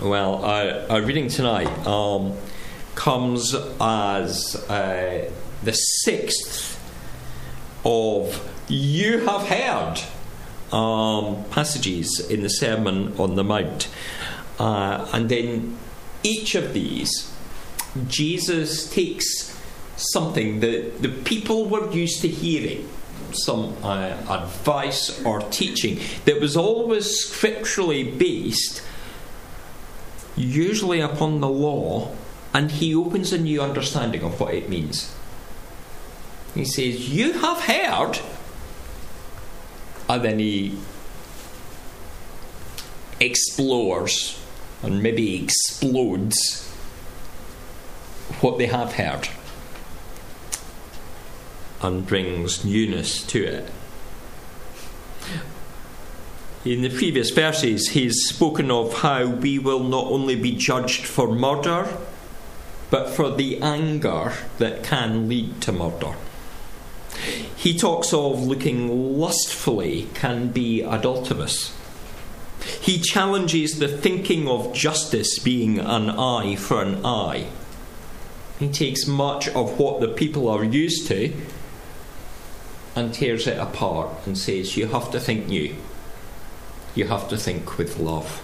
Well, our, our reading tonight um, comes as uh, the sixth of You Have Heard um, passages in the Sermon on the Mount. Uh, and in each of these, Jesus takes something that the people were used to hearing some uh, advice or teaching that was always scripturally based usually upon the law, and he opens a new understanding of what it means. He says, You have heard, and then he explores and maybe explodes what they have heard and brings newness to it. In the previous verses, he's spoken of how we will not only be judged for murder, but for the anger that can lead to murder. He talks of looking lustfully can be adulterous. He challenges the thinking of justice being an eye for an eye. He takes much of what the people are used to and tears it apart and says, You have to think new you have to think with love.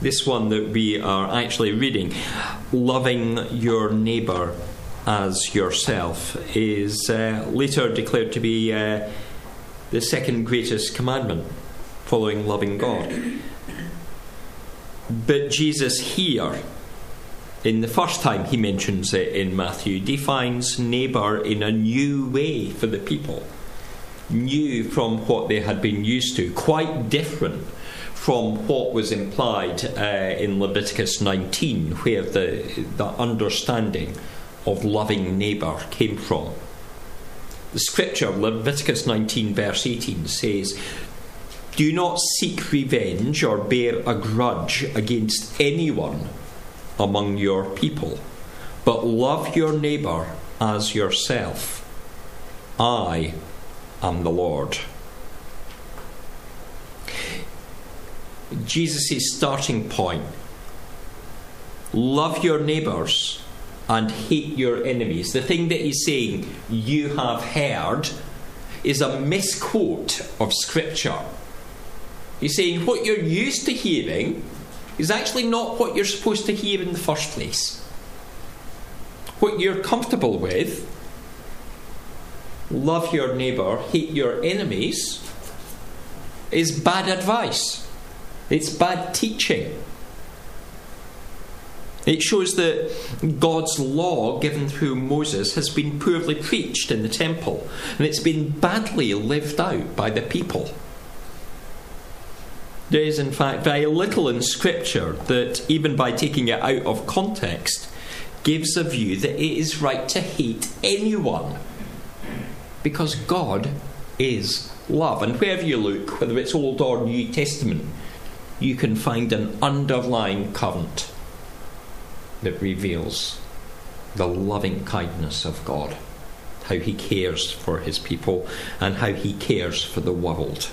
This one that we are actually reading, loving your neighbour as yourself, is uh, later declared to be uh, the second greatest commandment, following loving God. But Jesus here, in the first time he mentions it in Matthew, defines neighbour in a new way for the people new from what they had been used to, quite different from what was implied uh, in Leviticus 19, where the, the understanding of loving neighbour came from. The scripture, Leviticus 19, verse 18, says, Do not seek revenge or bear a grudge against anyone among your people, but love your neighbour as yourself. I am the Lord. Jesus' starting point love your neighbours and hate your enemies. The thing that he's saying, you have heard, is a misquote of Scripture. He's saying what you're used to hearing is actually not what you're supposed to hear in the first place. What you're comfortable with love your neighbour, hate your enemies, is bad advice. It's bad teaching. It shows that God's law given through Moses has been poorly preached in the temple and it's been badly lived out by the people. There is, in fact, very little in Scripture that, even by taking it out of context, gives a view that it is right to hate anyone because God is love. And wherever you look, whether it's Old or New Testament, you can find an underlying current that reveals the loving kindness of God, how He cares for His people, and how He cares for the world.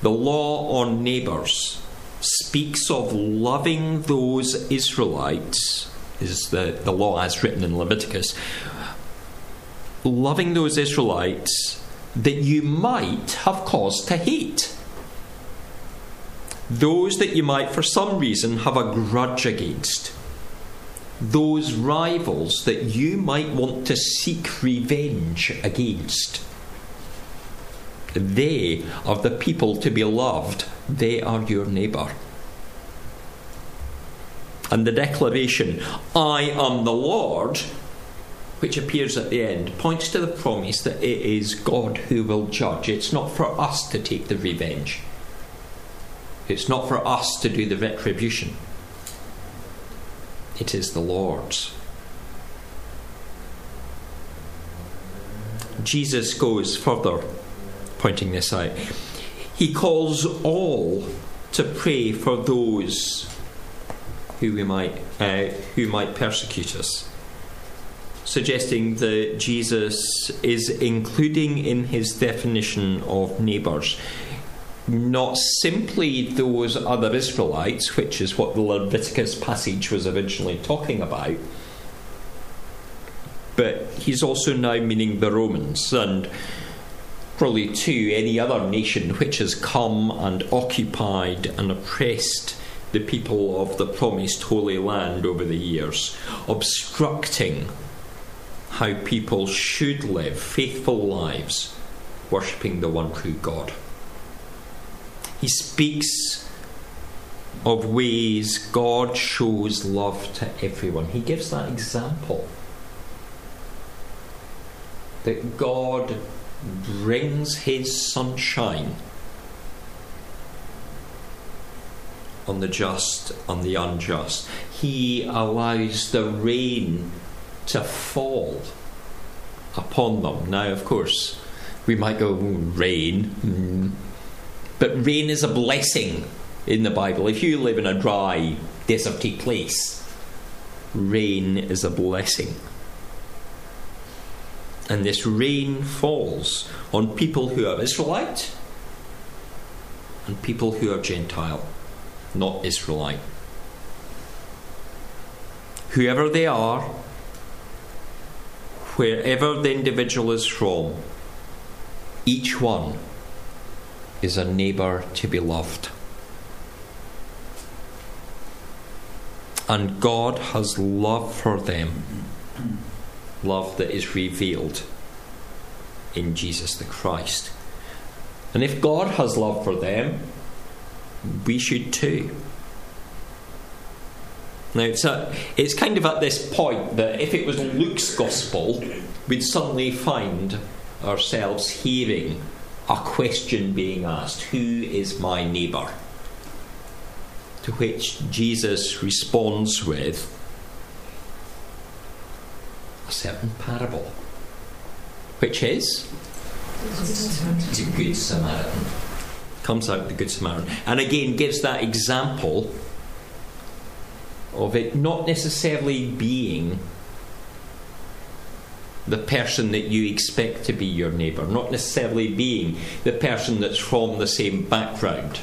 The law on neighbours speaks of loving those Israelites, is the, the law as written in Leviticus, loving those Israelites that you might have cause to hate. Those that you might, for some reason, have a grudge against. Those rivals that you might want to seek revenge against. They are the people to be loved, they are your neighbour. And the declaration, I am the Lord, which appears at the end, points to the promise that it is God who will judge. It's not for us to take the revenge, it's not for us to do the retribution. It is the Lord's. Jesus goes further, pointing this out. He calls all to pray for those who we might uh, who might persecute us suggesting that Jesus is including in his definition of neighbours. Not simply those other Israelites, which is what the Leviticus passage was originally talking about, but he's also now meaning the Romans and probably too any other nation which has come and occupied and oppressed the people of the promised Holy Land over the years, obstructing how people should live faithful lives, worshipping the one true God. He speaks of ways God shows love to everyone. He gives that example that God brings His sunshine on the just and the unjust. He allows the rain to fall upon them. Now, of course, we might go, rain. Mm. But rain is a blessing in the Bible. If you live in a dry, deserty place, rain is a blessing. And this rain falls on people who are Israelite and people who are Gentile, not Israelite. Whoever they are, wherever the individual is from, each one is a neighbour to be loved. And God has love for them, love that is revealed in Jesus the Christ. And if God has love for them, we should too. Now, it's, a, it's kind of at this point that if it was Luke's gospel, we'd suddenly find ourselves hearing a question being asked Who is my neighbour? To which Jesus responds with a certain parable, which is the Good Samaritan. Comes out the Good Samaritan. And again gives that example of it not necessarily being the person that you expect to be your neighbour, not necessarily being the person that's from the same background,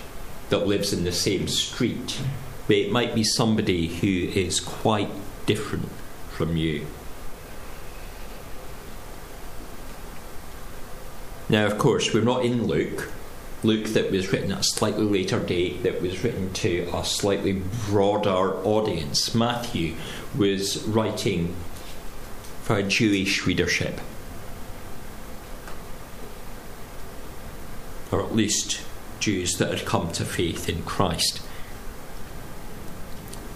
that lives in the same street, but it might be somebody who is quite different from you. Now, of course, we're not in Luke. Luke, that was written at a slightly later date, that was written to a slightly broader audience. Matthew was writing for a Jewish readership. Or at least Jews that had come to faith in Christ.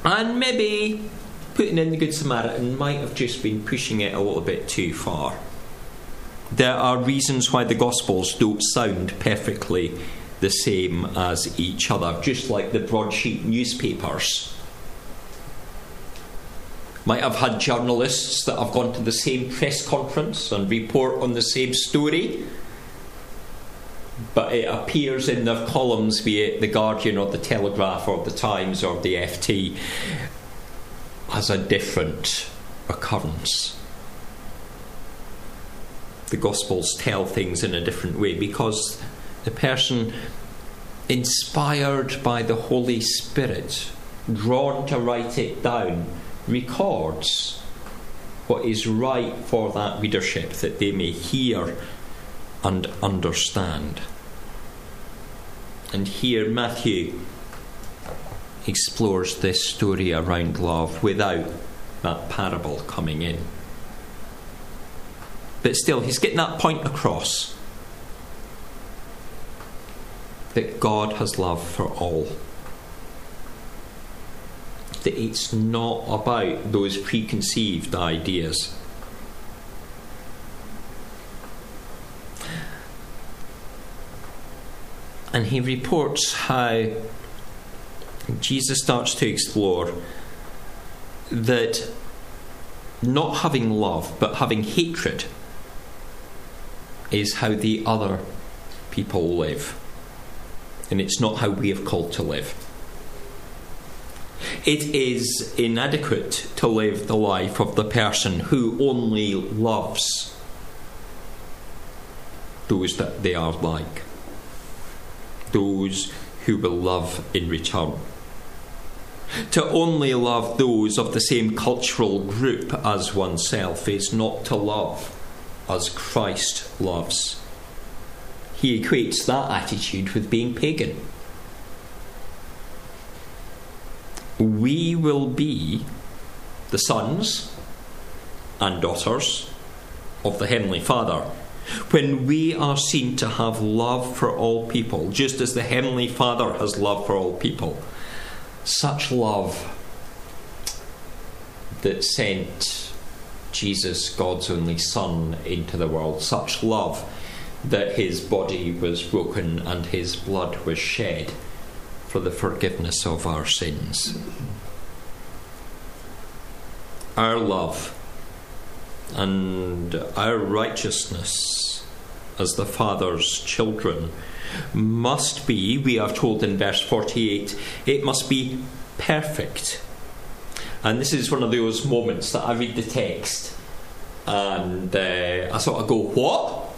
And maybe putting in the Good Samaritan might have just been pushing it a little bit too far. There are reasons why the Gospels don't sound perfectly the same as each other, just like the broadsheet newspapers might have had journalists that have gone to the same press conference and report on the same story, but it appears in their columns, be it the Guardian or the Telegraph or the Times or the FT, as a different occurrence. The Gospels tell things in a different way because the person inspired by the Holy Spirit, drawn to write it down, records what is right for that readership that they may hear and understand. And here Matthew explores this story around love without that parable coming in. But still, he's getting that point across that God has love for all that it's not about those preconceived ideas. And he reports how Jesus starts to explore that not having love but having hatred is how the other people live. And it's not how we have called to live. It is inadequate to live the life of the person who only loves those that they are like. those who will love in return. To only love those of the same cultural group as oneself is not to love as Christ loves. He equates that attitude with being pagan. We will be the sons and daughters of the Heavenly Father when we are seen to have love for all people, just as the Heavenly Father has love for all people. Such love that sent Jesus, God's only Son, into the world, such love that his body was broken and his blood was shed for the forgiveness of our sins. Our love and our righteousness as the Father's children must be, we are told in verse 48, it must be perfect. And this is one of those moments that I read the text and uh, I sort of go, What?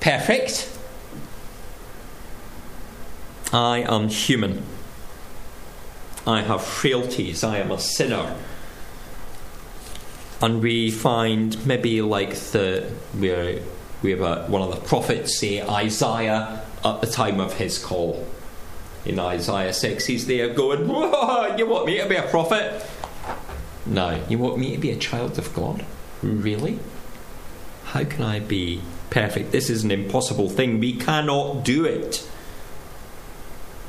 Perfect? I am human. I have frailties. I am a sinner and we find maybe like the we we have a, one of the prophets say Isaiah at the time of his call in Isaiah 6 he's there going you want me to be a prophet? No you want me to be a child of God? Really? How can I be perfect? This is an impossible thing. We cannot do it.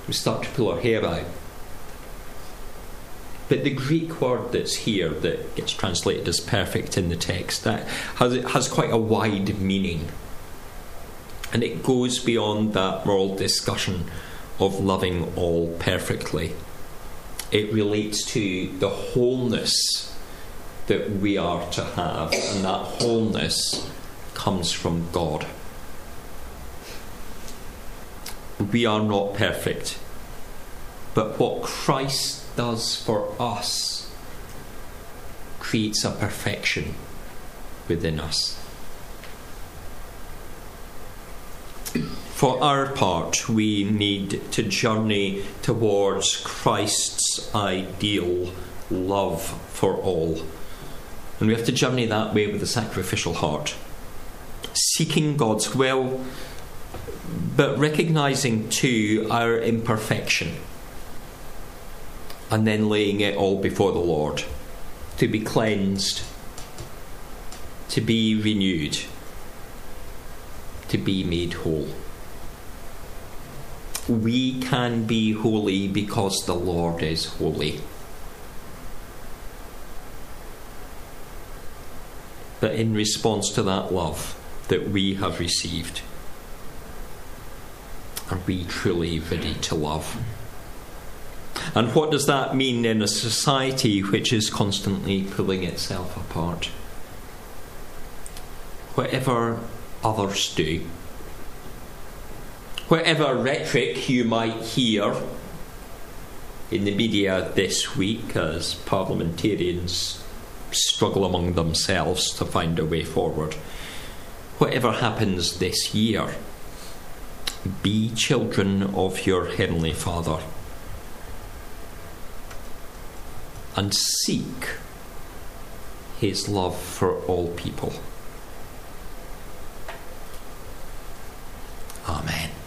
We start to pull our hair out. But the Greek word that's here that gets translated as perfect in the text that has, has quite a wide meaning. And it goes beyond that moral discussion of loving all perfectly. It relates to the wholeness that we are to have, and that wholeness comes from God. We are not perfect, but what Christ does for us creates a perfection within us. For our part, we need to journey towards Christ's ideal love for all. And we have to journey that way with a sacrificial heart, seeking God's will, but recognizing too our imperfection and then laying it all before the Lord to be cleansed, to be renewed, to be made whole. We can be holy because the Lord is holy. But in response to that love that we have received, are we truly ready to love? And what does that mean in a society which is constantly pulling itself apart? Whatever others do, whatever rhetoric you might hear in the media this week as parliamentarians struggle among themselves to find a way forward, whatever happens this year, be children of your Heavenly Father and seek his love for all people. Amen.